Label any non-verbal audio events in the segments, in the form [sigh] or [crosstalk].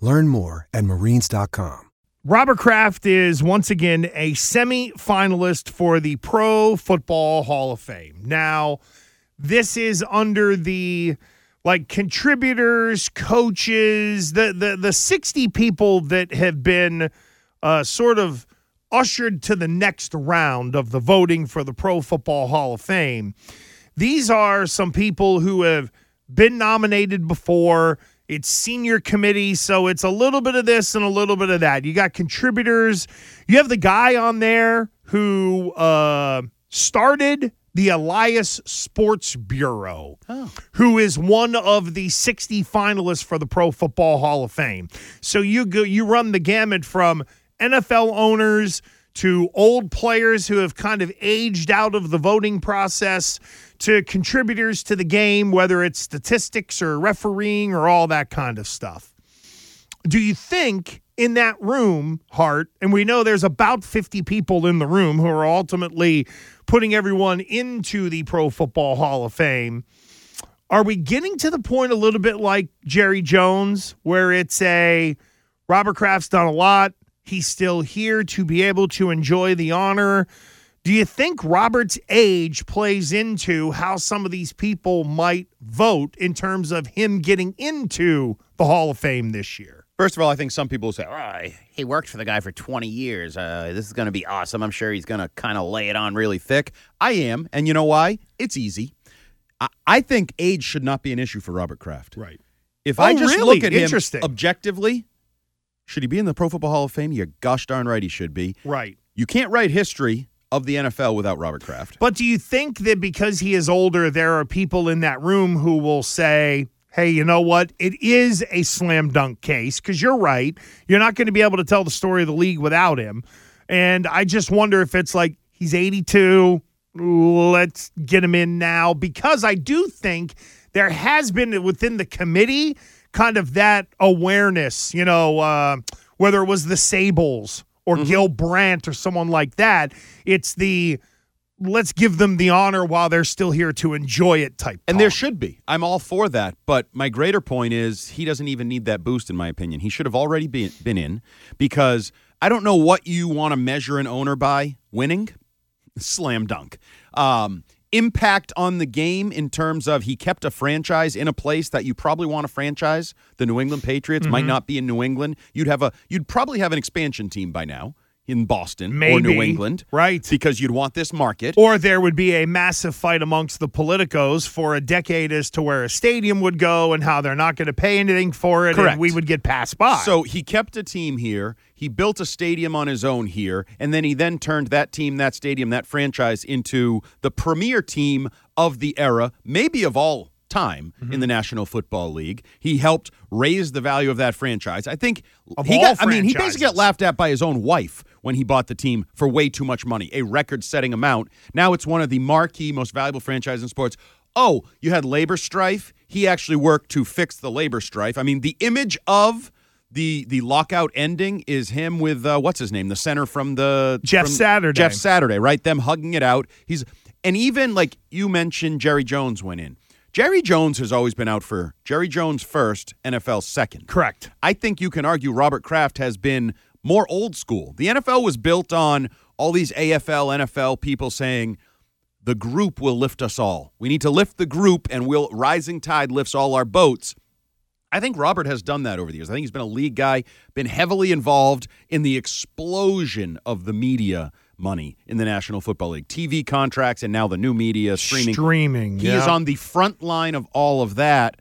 Learn more at marines.com. Robert Kraft is once again a semi finalist for the Pro Football Hall of Fame. Now, this is under the like contributors, coaches, the the the 60 people that have been uh, sort of ushered to the next round of the voting for the Pro Football Hall of Fame. These are some people who have been nominated before. It's senior committee, so it's a little bit of this and a little bit of that. You got contributors. You have the guy on there who uh, started the Elias Sports Bureau, who is one of the 60 finalists for the Pro Football Hall of Fame. So you go, you run the gamut from NFL owners to old players who have kind of aged out of the voting process to contributors to the game, whether it's statistics or refereeing or all that kind of stuff. Do you think in that room, Hart, and we know there's about 50 people in the room who are ultimately putting everyone into the Pro Football Hall of Fame? Are we getting to the point a little bit like Jerry Jones, where it's a Robert Kraft's done a lot? He's still here to be able to enjoy the honor. Do you think Robert's age plays into how some of these people might vote in terms of him getting into the Hall of Fame this year? First of all, I think some people say, oh, he worked for the guy for 20 years. Uh, this is going to be awesome. I'm sure he's going to kind of lay it on really thick. I am. And you know why? It's easy. I, I think age should not be an issue for Robert Kraft. Right. If Oh, I just really? look at him Interesting. objectively, should he be in the Pro Football Hall of Fame? You're gosh darn right he should be. Right. You can't write history of the NFL without Robert Kraft. But do you think that because he is older, there are people in that room who will say, hey, you know what? It is a slam dunk case because you're right. You're not going to be able to tell the story of the league without him. And I just wonder if it's like he's 82. Let's get him in now because I do think there has been within the committee kind of that awareness, you know, uh, whether it was the Sabols or Gil Brandt or someone like that. It's the let's give them the honor while they're still here to enjoy it type. And there should be. I'm all for that. But my greater point is he doesn't even need that boost, in my opinion. He should have already been, been in because I don't know what you want to measure an owner by winning. [laughs] Slam dunk. Um, impact on the game in terms of he kept a franchise in a place that you probably want to franchise. The New England Patriots might mm-hmm. not be in New England. You'd have a you'd probably have an expansion team by now in Boston or New England. Right. Because you'd want this market. Or there would be a massive fight amongst the politicos for a decade as to where a stadium would go and how they're not going to pay anything for it. Correct. And we would get passed by. So he kept a team here. He built a stadium on his own here, and then he then turned that team, that stadium, that franchise into the premier team of the era, maybe of all time Mm-hmm. in the National Football League. He helped raise the value of that franchise. I think Of he all got I mean, he basically got laughed at by his own wife when he bought the team for way too much money, a record-setting amount. Now it's one of the marquee most valuable franchises in sports. Oh, you had labor strife. He actually worked to fix the labor strife. I mean, the image of the the lockout ending is him with uh, what's his name, the center from the Jeff from- Saturday. Jeff Saturday, right? Them hugging it out. He's and even like you mentioned, Jerry Jones went in. Jerry Jones has always been out for Jerry Jones first, NFL second. Correct. I think you can argue Robert Kraft has been more old school. The NFL was built on all these AFL, NFL people saying the group will lift us all. We need to lift the group and we'll rising tide lifts all our boats. I think Robert has done that over the years. I think he's been a league guy, been heavily involved in the explosion of the media money in the National Football League, TV contracts, and now the new media streaming. Streaming. He yeah. is on the front line of all of that.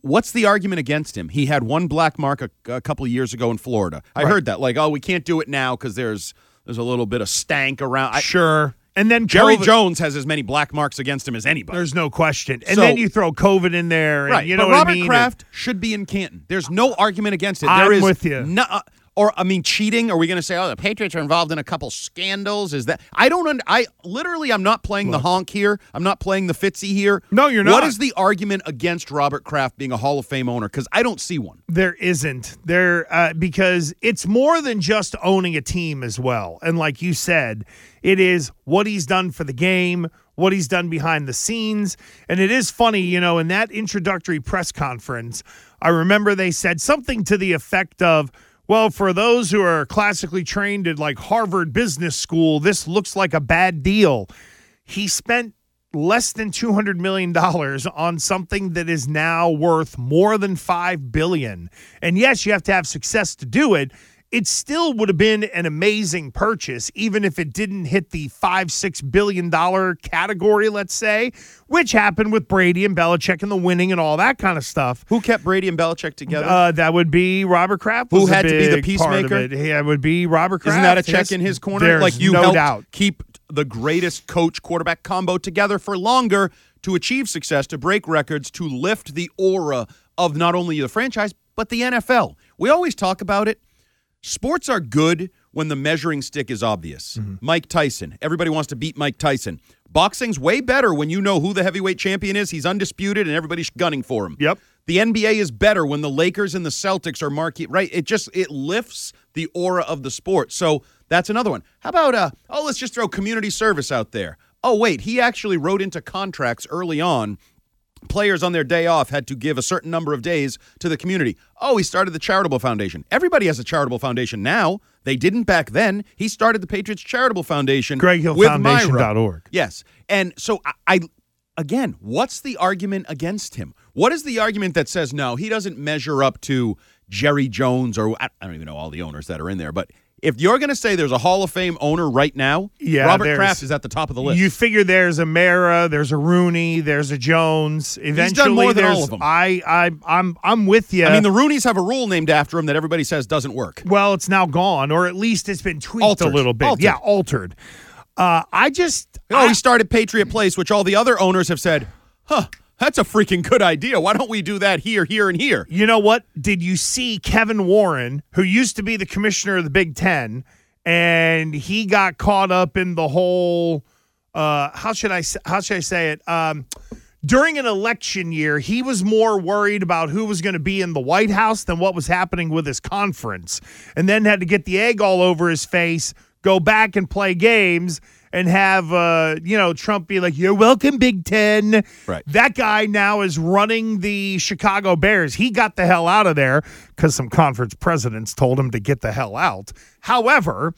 What's the argument against him? He had one black mark a, a couple of years ago in Florida. I Right. heard that, like, oh, we can't do it now because there's there's a little bit of stank around. I, Sure. And then Jerry COVID- Jones has as many black marks against him as anybody. There's no question. And So- then you throw COVID in there. And right, You know but what Robert I mean? Kraft should be in Canton. There's no argument against it. I'm there is with you. No, uh, or I mean, cheating. Are we going to say, oh, the Patriots are involved in a couple scandals? Is that I don't? Un- I literally, I'm not playing the honk here. I'm not playing the Fitzy here. No, you're not. What is the argument against Robert Kraft being a Hall of Fame owner? Because I don't see one. There isn't there uh, because it's more than just owning a team as well. And like you said, it is what he's done for the game, what he's done behind the scenes, and it is funny, you know, in that introductory press conference, I remember they said something to the effect of. Well, for those who are classically trained at like Harvard Business School, this looks like a bad deal. He spent less than 200 million dollars on something that is now worth more than 5 billion. And yes, you have to have success to do it. It still would have been an amazing purchase even if it didn't hit the 5 6 billion dollar category, let's say, which happened with Brady and Belichick and the winning and all that kind of stuff. Who kept Brady and Belichick together? Uh, that would be Robert Kraft. Who had to be the big part of peacemaker? Yeah, it would be Robert Kraft. Isn't that a check in his corner? There's like you no helped doubt. keep the greatest coach quarterback combo together for longer to achieve success, to break records, to lift the aura of not only the franchise but the NFL. We always talk about it. Sports are good when the measuring stick is obvious. Mm-hmm. Mike Tyson. Everybody wants to beat Mike Tyson. Boxing's way better when you know who the heavyweight champion is. He's undisputed and everybody's gunning for him. Yep. The NBA is better when the Lakers and the Celtics are marquee, right? It just it lifts the aura of the sport. So that's another one. How about uh oh, let's just throw community service out there. Oh wait, he actually wrote into contracts early on players on their day off had to give a certain number of days to the community. Oh, he started the charitable foundation. Everybody has a charitable foundation now. They didn't back then. He started the Patriots Charitable Foundation with GregHillFoundation.org. Myra. Yes. And so I, I again, what's the argument against him? What is the argument that says no, he doesn't measure up to Jerry Jones or I I don't even know all the owners that are in there, but if you're going to say there's a Hall of Fame owner right now, Yeah, Robert Kraft is at the top of the list. You figure there's a Mara, there's a Rooney, there's a Jones. Eventually, more than all of them. I, I, I'm, I'm with you. I mean, the Rooneys have a rule named after him that everybody says doesn't work. well, it's now gone, or at least it's been tweaked Altered. a little bit. Altered. Yeah, altered. Uh, I just, Oh, he started Patriot Place, which all the other owners have said, huh, that's a freaking good idea. Why don't we do that here, here, and here? you know what? Did you see Kevin Warren, who used to be the commissioner of the Big Ten, and he got caught up in the whole, uh, how should I, how should I say it? Um, during an election year, he was more worried about who was going to be in the White House than what was happening with his conference, and then had to get the egg all over his face, go back and play games, and have uh, you know Trump be like, "You're welcome, Big Ten. Right. That guy now is running the Chicago Bears. He got the hell out of there because some conference presidents told him to get the hell out. However,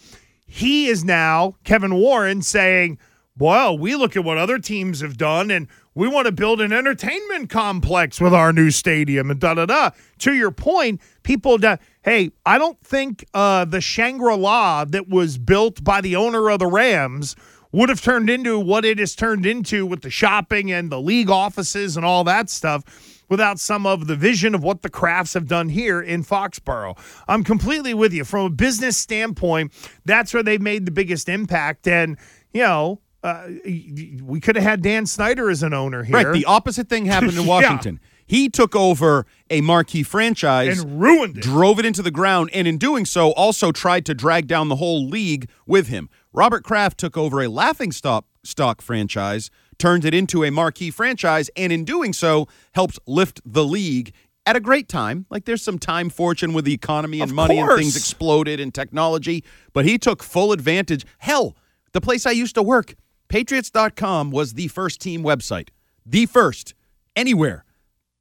he is now Kevin Warren saying, "Well, we look at what other teams have done and." We want to build an entertainment complex with our new stadium and da da da. To your point, people, da- hey, I don't think uh, the Shangri La that was built by the owner of the Rams would have turned into what it has turned into with the shopping and the league offices and all that stuff without some of the vision of what the Krafts have done here in Foxborough. I'm completely with you. From a business standpoint, that's where they've made the biggest impact. And, you know, uh, we could have had Dan Snyder as an owner here. Right. The opposite thing happened in [laughs] Yeah. He took over a marquee franchise and ruined it. drove it into the ground, and in doing so, also tried to drag down the whole league with him. Robert Kraft took over a laughing stock stock franchise, turned it into a marquee franchise, and in doing so, helped lift the league at a great time. Like there's some time fortune with the economy and Of money and things exploded and technology, but he took full advantage. Hell, the place I used to work, Patriots.com was the first team website. The first anywhere.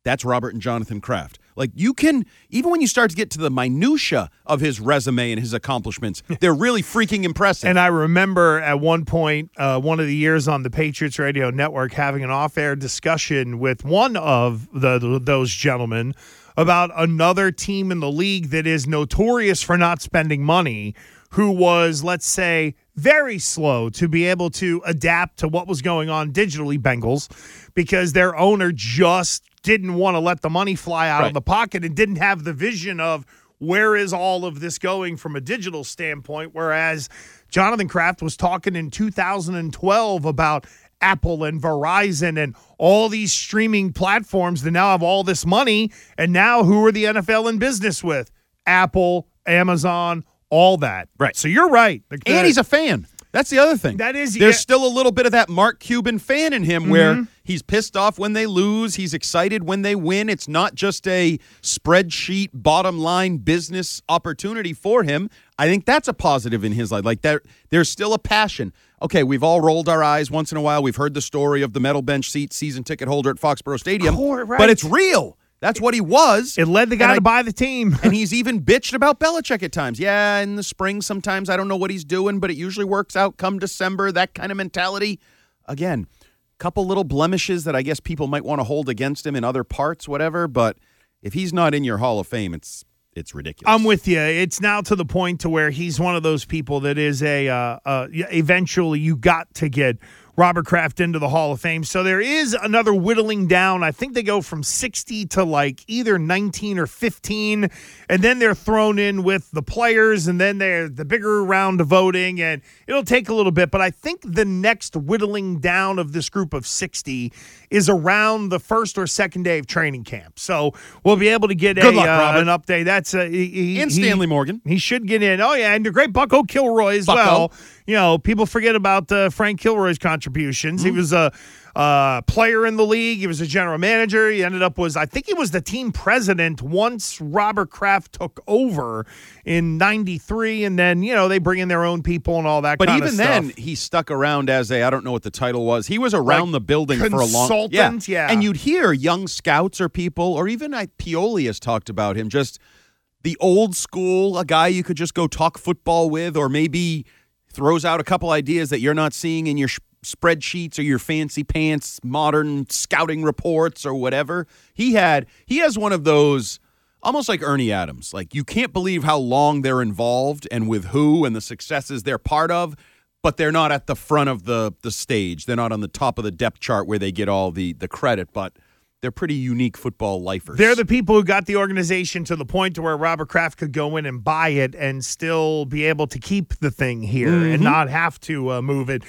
That's Robert and Jonathan Kraft. Like you can even when you start to get to the minutia of his resume and his accomplishments, [laughs] they're really freaking impressive. And I remember at one point, uh, one of the years on the Patriots Radio Network, having an off-air discussion with one of the, those gentlemen about another team in the league that is notorious for not spending money, who was, let's say, very slow to be able to adapt to what was going on digitally, Bengals, because their owner just didn't want to let the money fly out Right. of the pocket and didn't have the vision of where is all of this going from a digital standpoint. Whereas Jonathan Kraft was talking in 2012 about Apple and Verizon and all these streaming platforms that now have all this money. And now who are the NFL in business with? Apple, Amazon, all that. Right. So you're right. And he's a fan. That's the other thing. That is- There's yeah. still a little bit of that Mark Cuban fan in him where mm-hmm. he's pissed off when they lose, he's excited when they win. It's not just a spreadsheet bottom line business opportunity for him. I think that's a positive in his life. Like there there's still a passion. Okay, we've all rolled our eyes once in a while. We've heard the story of the metal bench seat season ticket holder at Foxborough Stadium. Right. But it's real. That's what he was. it led the guy I- to buy the team. [laughs] and he's even bitched about Belichick at times. Yeah, in the spring, sometimes I don't know what he's doing, but it usually works out come December, that kind of mentality. Again, a couple little blemishes that I guess people might want to hold against him in other parts, whatever. But if he's not in your Hall of Fame, it's it's ridiculous. I'm with you. It's now to the point to where he's one of those people that is a uh, uh, eventually you got to get Robert Kraft into the Hall of Fame. So there is another whittling down. I think they go from 60 to like either 19 or 15, and then they're thrown in with the players, and then they're the bigger round of voting, and it'll take a little bit. But I think the next whittling down of this group of 60 is around the first or second day of training camp. So we'll be able to get Good a, luck, uh, an update. That's uh, he, he- and he- Stanley Morgan. he should get in. Oh yeah, and the great Bucko Kilroy as Bucko. well. You know, people forget about uh, Frank Kilroy's contributions. Mm-hmm. He was a uh, player in the league. He was a general manager. He ended up was I think he was the team president once Robert Kraft took over in '93, and then you know they bring in their own people and all that. But even then, he stuck around as a I don't know what the title was. He was around Like the building for a long consultant? Yeah. And you'd hear young scouts or people, or even I Pioli has talked about him, just the old school, a guy you could just go talk football with, or maybe throws out a couple ideas that you're not seeing in your sh- spreadsheets or your fancy pants modern scouting reports or whatever. He had he has one of those almost like Ernie Adams. Like you can't believe how long they're involved and with who and the successes they're part of, but they're not at the front of the the stage. They're not on the top of the depth chart where they get all the the credit, but they're pretty unique football lifers. They're the people who got the organization to the point to where Robert Kraft could go in and buy it and still be able to keep the thing here Mm-hmm. and not have to uh, move it.